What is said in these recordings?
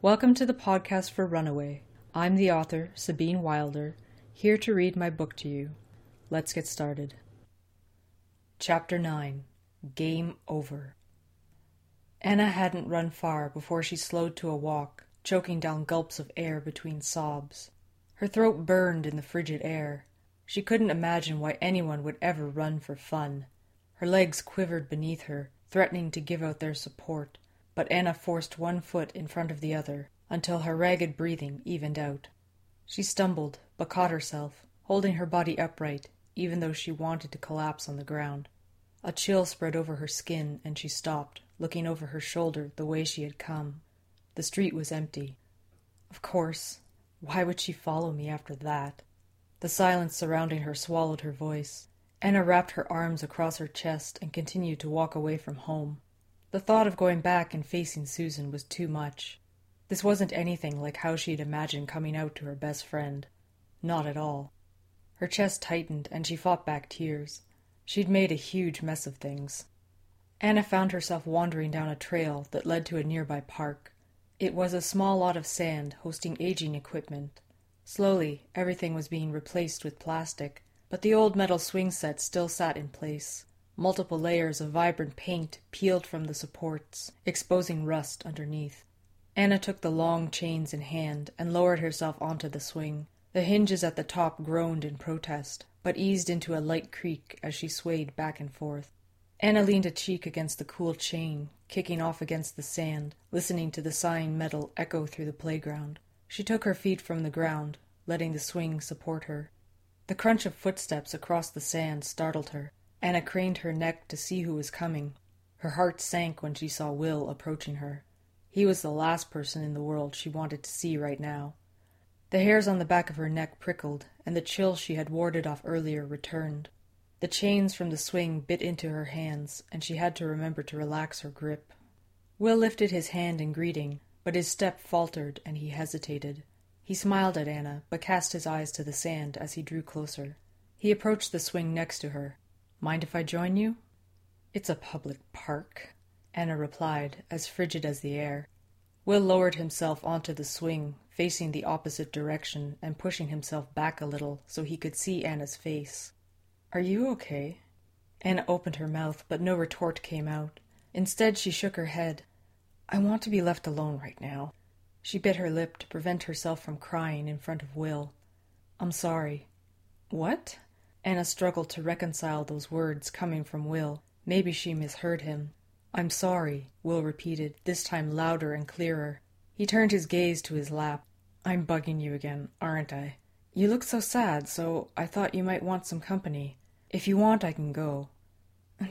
Welcome to the podcast for Runaway. I'm the author, Sabine Wilder, here to read my book to you. Let's get started. Chapter 9 Game Over. Anna hadn't run far before she slowed to a walk, choking down gulps of air between sobs. Her throat burned in the frigid air. She couldn't imagine why anyone would ever run for fun. Her legs quivered beneath her, threatening to give out their support, but Anna forced one foot in front of the other until her ragged breathing evened out. She stumbled, but caught herself, holding her body upright, even though she wanted to collapse on the ground. A chill spread over her skin, and she stopped, looking over her shoulder the way she had come. The street was empty. Of course, why would she follow me after that? The silence surrounding her swallowed her voice. Anna wrapped her arms across her chest and continued to walk away from home. The thought of going back and facing Susan was too much. This wasn't anything like how she had imagined coming out to her best friend. Not at all. Her chest tightened and she fought back tears. She'd made a huge mess of things. Anna found herself wandering down a trail that led to a nearby park. It was a small lot of sand hosting aging equipment. Slowly, everything was being replaced with plastic, but the old metal swing set still sat in place. Multiple layers of vibrant paint peeled from the supports, exposing rust underneath. Anna took the long chains in hand and lowered herself onto the swing. The hinges at the top groaned in protest, but eased into a light creak as she swayed back and forth. Anna leaned a cheek against the cool chain, kicking off against the sand, listening to the sighing metal echo through the playground. She took her feet from the ground, letting the swing support her. The crunch of footsteps across the sand startled her. Anna craned her neck to see who was coming. Her heart sank when she saw Will approaching her. He was the last person in the world she wanted to see right now. The hairs on the back of her neck prickled, and the chill she had warded off earlier returned. The chains from the swing bit into her hands, and she had to remember to relax her grip. Will lifted his hand in greeting, but his step faltered and he hesitated. He smiled at Anna, but cast his eyes to the sand as he drew closer. He approached the swing next to her. Mind if I join you? It's a public park, Anna replied, as frigid as the air. Will lowered himself onto the swing, facing the opposite direction and pushing himself back a little so he could see Anna's face. Are you okay? Anna opened her mouth, but no retort came out. Instead, she shook her head. I want to be left alone right now. She bit her lip to prevent herself from crying in front of Will. I'm sorry. What? Anna struggled to reconcile those words coming from Will. Maybe she misheard him. I'm sorry, Will repeated, this time louder and clearer. He turned his gaze to his lap. I'm bugging you again, aren't I? You look so sad, so I thought you might want some company. If you want, I can go.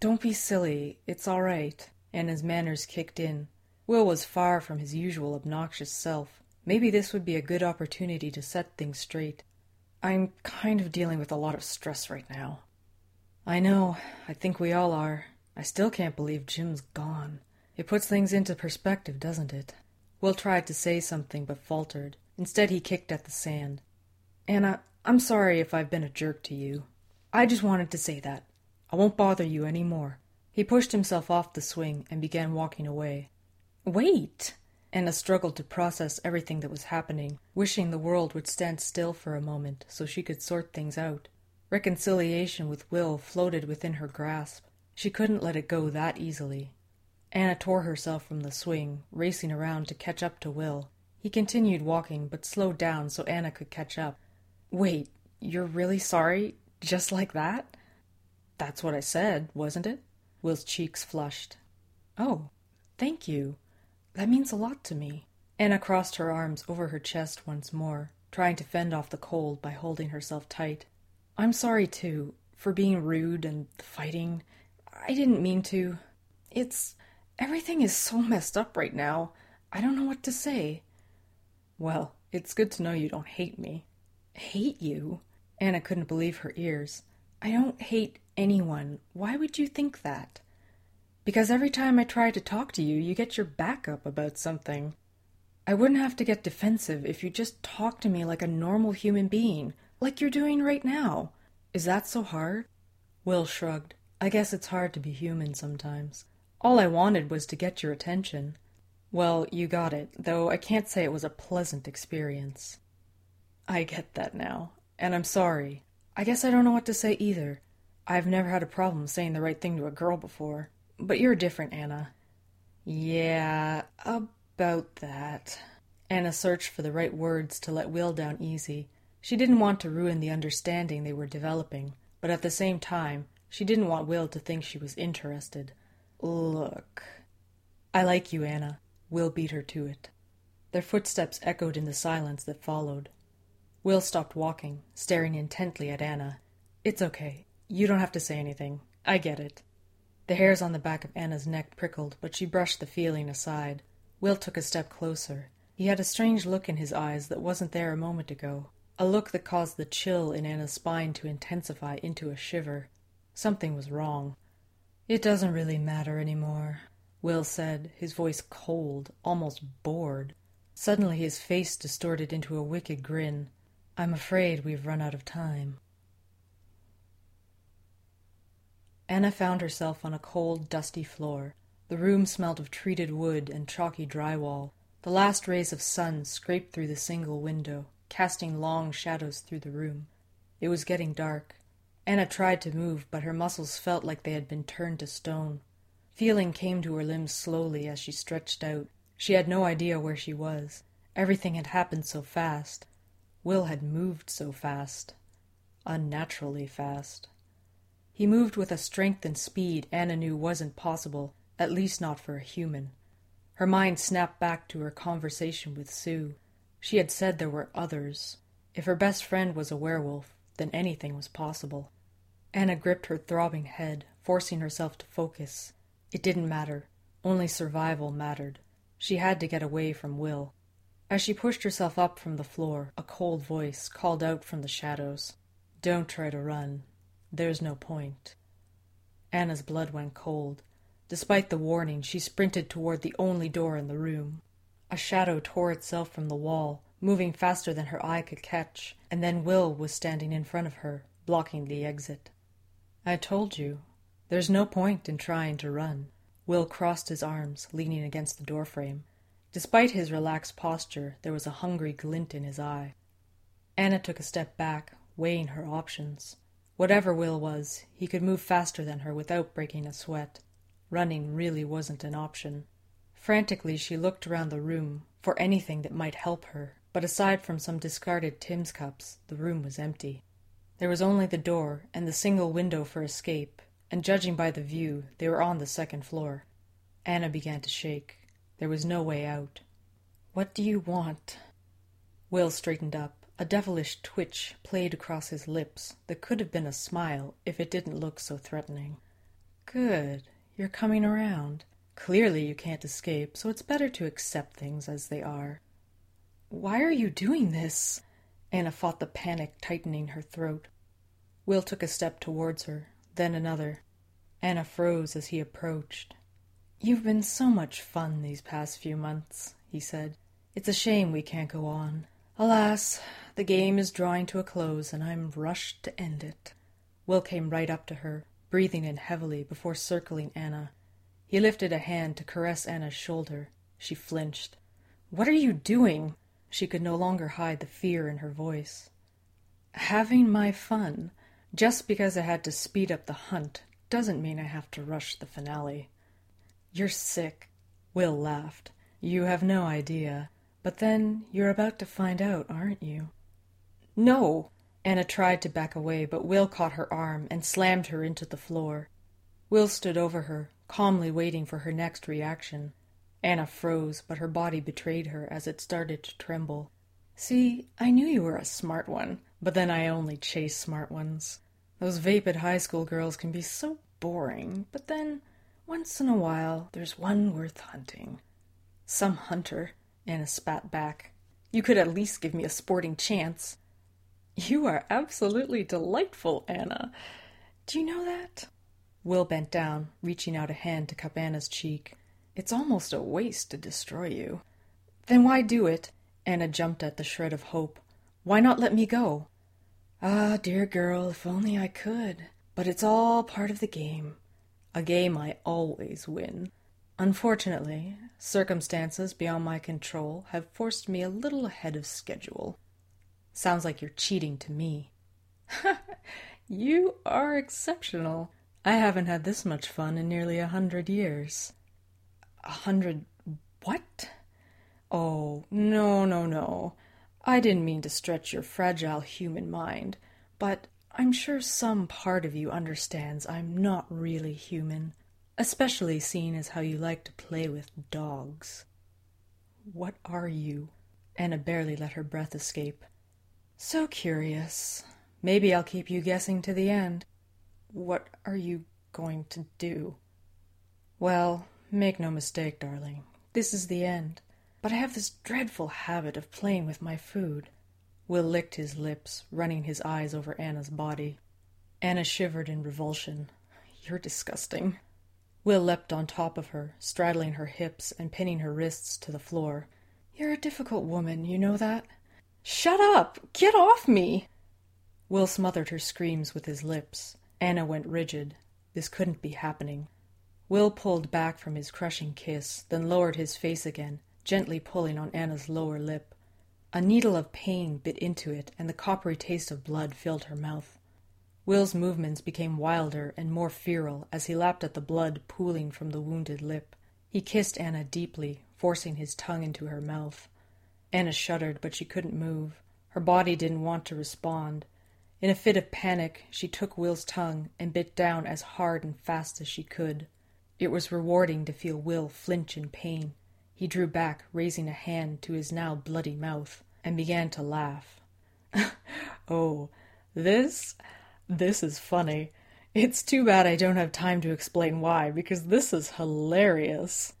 Don't be silly. It's all right. Anna's manners kicked in. Will was far from his usual obnoxious self. Maybe this would be a good opportunity to set things straight. I'm kind of dealing with a lot of stress right now. I know. I think we all are. I still can't believe Jim's gone. It puts things into perspective, doesn't it? Will tried to say something but faltered. Instead, he kicked at the sand. Anna, I'm sorry if I've been a jerk to you. I just wanted to say that. I won't bother you any more. He pushed himself off the swing and began walking away. Wait! Anna struggled to process everything that was happening, wishing the world would stand still for a moment so she could sort things out. Reconciliation with Will floated within her grasp. She couldn't let it go that easily. Anna tore herself from the swing, racing around to catch up to Will. He continued walking, but slowed down so Anna could catch up. Wait, you're really sorry? Just like that? That's what I said, wasn't it? Will's cheeks flushed. Oh, thank you. That means a lot to me. Anna crossed her arms over her chest once more, trying to fend off the cold by holding herself tight. I'm sorry, too, for being rude and fighting. I didn't mean to. It's. Everything is so messed up right now. I don't know what to say. Well, it's good to know you don't hate me. Hate you? Anna couldn't believe her ears. I don't hate anyone. Why would you think that? Because every time I try to talk to you, you get your back up about something. I wouldn't have to get defensive if you just talked to me like a normal human being, like you're doing right now. Is that so hard? Will shrugged. I guess it's hard to be human sometimes. All I wanted was to get your attention. Well, you got it, though I can't say it was a pleasant experience. I get that now, and I'm sorry. I guess I don't know what to say either. I've never had a problem saying the right thing to a girl before. But you're different, Anna. Yeah, about that. Anna searched for the right words to let Will down easy. She didn't want to ruin the understanding they were developing, but at the same time, she didn't want Will to think she was interested. Look. I like you, Anna. Will beat her to it. Their footsteps echoed in the silence that followed. Will stopped walking, staring intently at Anna. It's okay. You don't have to say anything. I get it. The hairs on the back of Anna's neck prickled, but she brushed the feeling aside. Will took a step closer. He had a strange look in his eyes that wasn't there a moment ago, a look that caused the chill in Anna's spine to intensify into a shiver. Something was wrong. It doesn't really matter any more, Will said, his voice cold, almost bored. Suddenly his face distorted into a wicked grin. I'm afraid we've run out of time. Anna found herself on a cold, dusty floor. The room smelt of treated wood and chalky drywall. The last rays of sun scraped through the single window, casting long shadows through the room. It was getting dark. Anna tried to move, but her muscles felt like they had been turned to stone. Feeling came to her limbs slowly as she stretched out. She had no idea where she was. Everything had happened so fast. Will had moved so fast. Unnaturally fast. He moved with a strength and speed Anna knew wasn't possible, at least not for a human. Her mind snapped back to her conversation with Sue. She had said there were others. If her best friend was a werewolf, then anything was possible. Anna gripped her throbbing head, forcing herself to focus. It didn't matter. Only survival mattered. She had to get away from Will. As she pushed herself up from the floor, a cold voice called out from the shadows, Don't try to run. There's no point. Anna's blood went cold. Despite the warning, she sprinted toward the only door in the room. A shadow tore itself from the wall, moving faster than her eye could catch, and then Will was standing in front of her, blocking the exit. I told you. There's no point in trying to run. Will crossed his arms, leaning against the doorframe. Despite his relaxed posture, there was a hungry glint in his eye. Anna took a step back, weighing her options. Whatever Will was, he could move faster than her without breaking a sweat. Running really wasn't an option. Frantically, she looked around the room for anything that might help her, but aside from some discarded Tim's cups, the room was empty. There was only the door and the single window for escape, and judging by the view, they were on the second floor. Anna began to shake. There was no way out. What do you want? Will straightened up. A devilish twitch played across his lips that could have been a smile if it didn't look so threatening. Good. You're coming around. Clearly you can't escape, so it's better to accept things as they are. Why are you doing this? Anna fought the panic tightening her throat. Will took a step towards her, then another. Anna froze as he approached. You've been so much fun these past few months, he said. It's a shame we can't go on. Alas, the game is drawing to a close, and I'm rushed to end it. Will came right up to her, breathing in heavily before circling Anna. He lifted a hand to caress Anna's shoulder. She flinched. What are you doing? She could no longer hide the fear in her voice. Having my fun. Just because I had to speed up the hunt doesn't mean I have to rush the finale. You're sick. Will laughed. You have no idea. But then you're about to find out, aren't you? No! Anna tried to back away, but Will caught her arm and slammed her into the floor. Will stood over her, calmly waiting for her next reaction. Anna froze, but her body betrayed her as it started to tremble. See, I knew you were a smart one, but then I only chase smart ones. Those vapid high school girls can be so boring, but then once in a while, there's one worth hunting. Some hunter, Anna spat back. You could at least give me a sporting chance. You are absolutely delightful, Anna. Do you know that? Will bent down, reaching out a hand to cup Anna's cheek. It's almost a waste to destroy you. Then why do it? Anna jumped at the shred of hope. Why not let me go? Ah, dear girl, if only I could. But it's all part of the game. A game I always win. Unfortunately, circumstances beyond my control have forced me a little ahead of schedule. Sounds like you're cheating to me. you are exceptional. I haven't had this much fun in nearly a hundred years. A hundred what? Oh, no, no, no. I didn't mean to stretch your fragile human mind, but I'm sure some part of you understands I'm not really human, especially seeing as how you like to play with dogs. What are you? Anna barely let her breath escape. So curious. Maybe I'll keep you guessing to the end. What are you going to do? Well, make no mistake, darling. This is the end. But I have this dreadful habit of playing with my food. Will licked his lips, running his eyes over Anna's body. Anna shivered in revulsion. You're disgusting. Will leapt on top of her, straddling her hips and pinning her wrists to the floor. You're a difficult woman, you know that? Shut up! Get off me! Will smothered her screams with his lips. Anna went rigid. This couldn't be happening. Will pulled back from his crushing kiss, then lowered his face again, gently pulling on Anna's lower lip. A needle of pain bit into it, and the coppery taste of blood filled her mouth. Will's movements became wilder and more feral as he lapped at the blood pooling from the wounded lip. He kissed Anna deeply, forcing his tongue into her mouth. Anna shuddered, but she couldn't move. Her body didn't want to respond. In a fit of panic, she took Will's tongue and bit down as hard and fast as she could. It was rewarding to feel Will flinch in pain. He drew back, raising a hand to his now bloody mouth, and began to laugh. oh, this. This is funny. It's too bad I don't have time to explain why, because this is hilarious.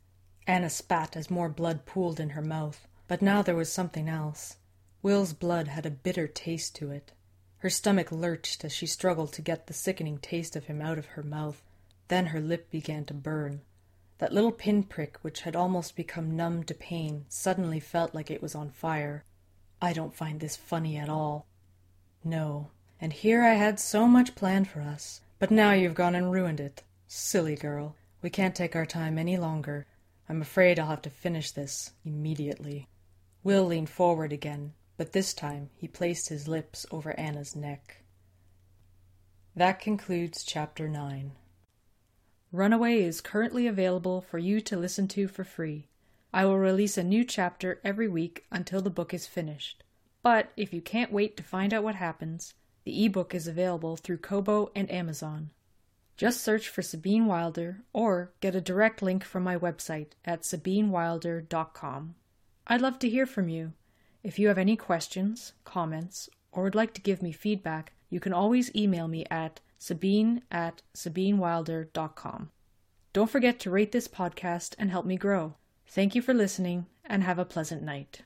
Anna spat as more blood pooled in her mouth, but now there was something else. Will's blood had a bitter taste to it. Her stomach lurched as she struggled to get the sickening taste of him out of her mouth. Then her lip began to burn. That little pinprick, which had almost become numb to pain, suddenly felt like it was on fire. I don't find this funny at all. No, and here I had so much planned for us, but now you've gone and ruined it. Silly girl, we can't take our time any longer. I'm afraid I'll have to finish this immediately. Will leaned forward again, but this time he placed his lips over Anna's neck. That concludes chapter 9. Runaway is currently available for you to listen to for free. I will release a new chapter every week until the book is finished. But if you can't wait to find out what happens, the ebook is available through Kobo and Amazon. Just search for Sabine Wilder or get a direct link from my website at sabinewilder.com. I'd love to hear from you. If you have any questions, comments, or would like to give me feedback, you can always email me at sabine at sabinewilder.com. Don't forget to rate this podcast and help me grow. Thank you for listening and have a pleasant night.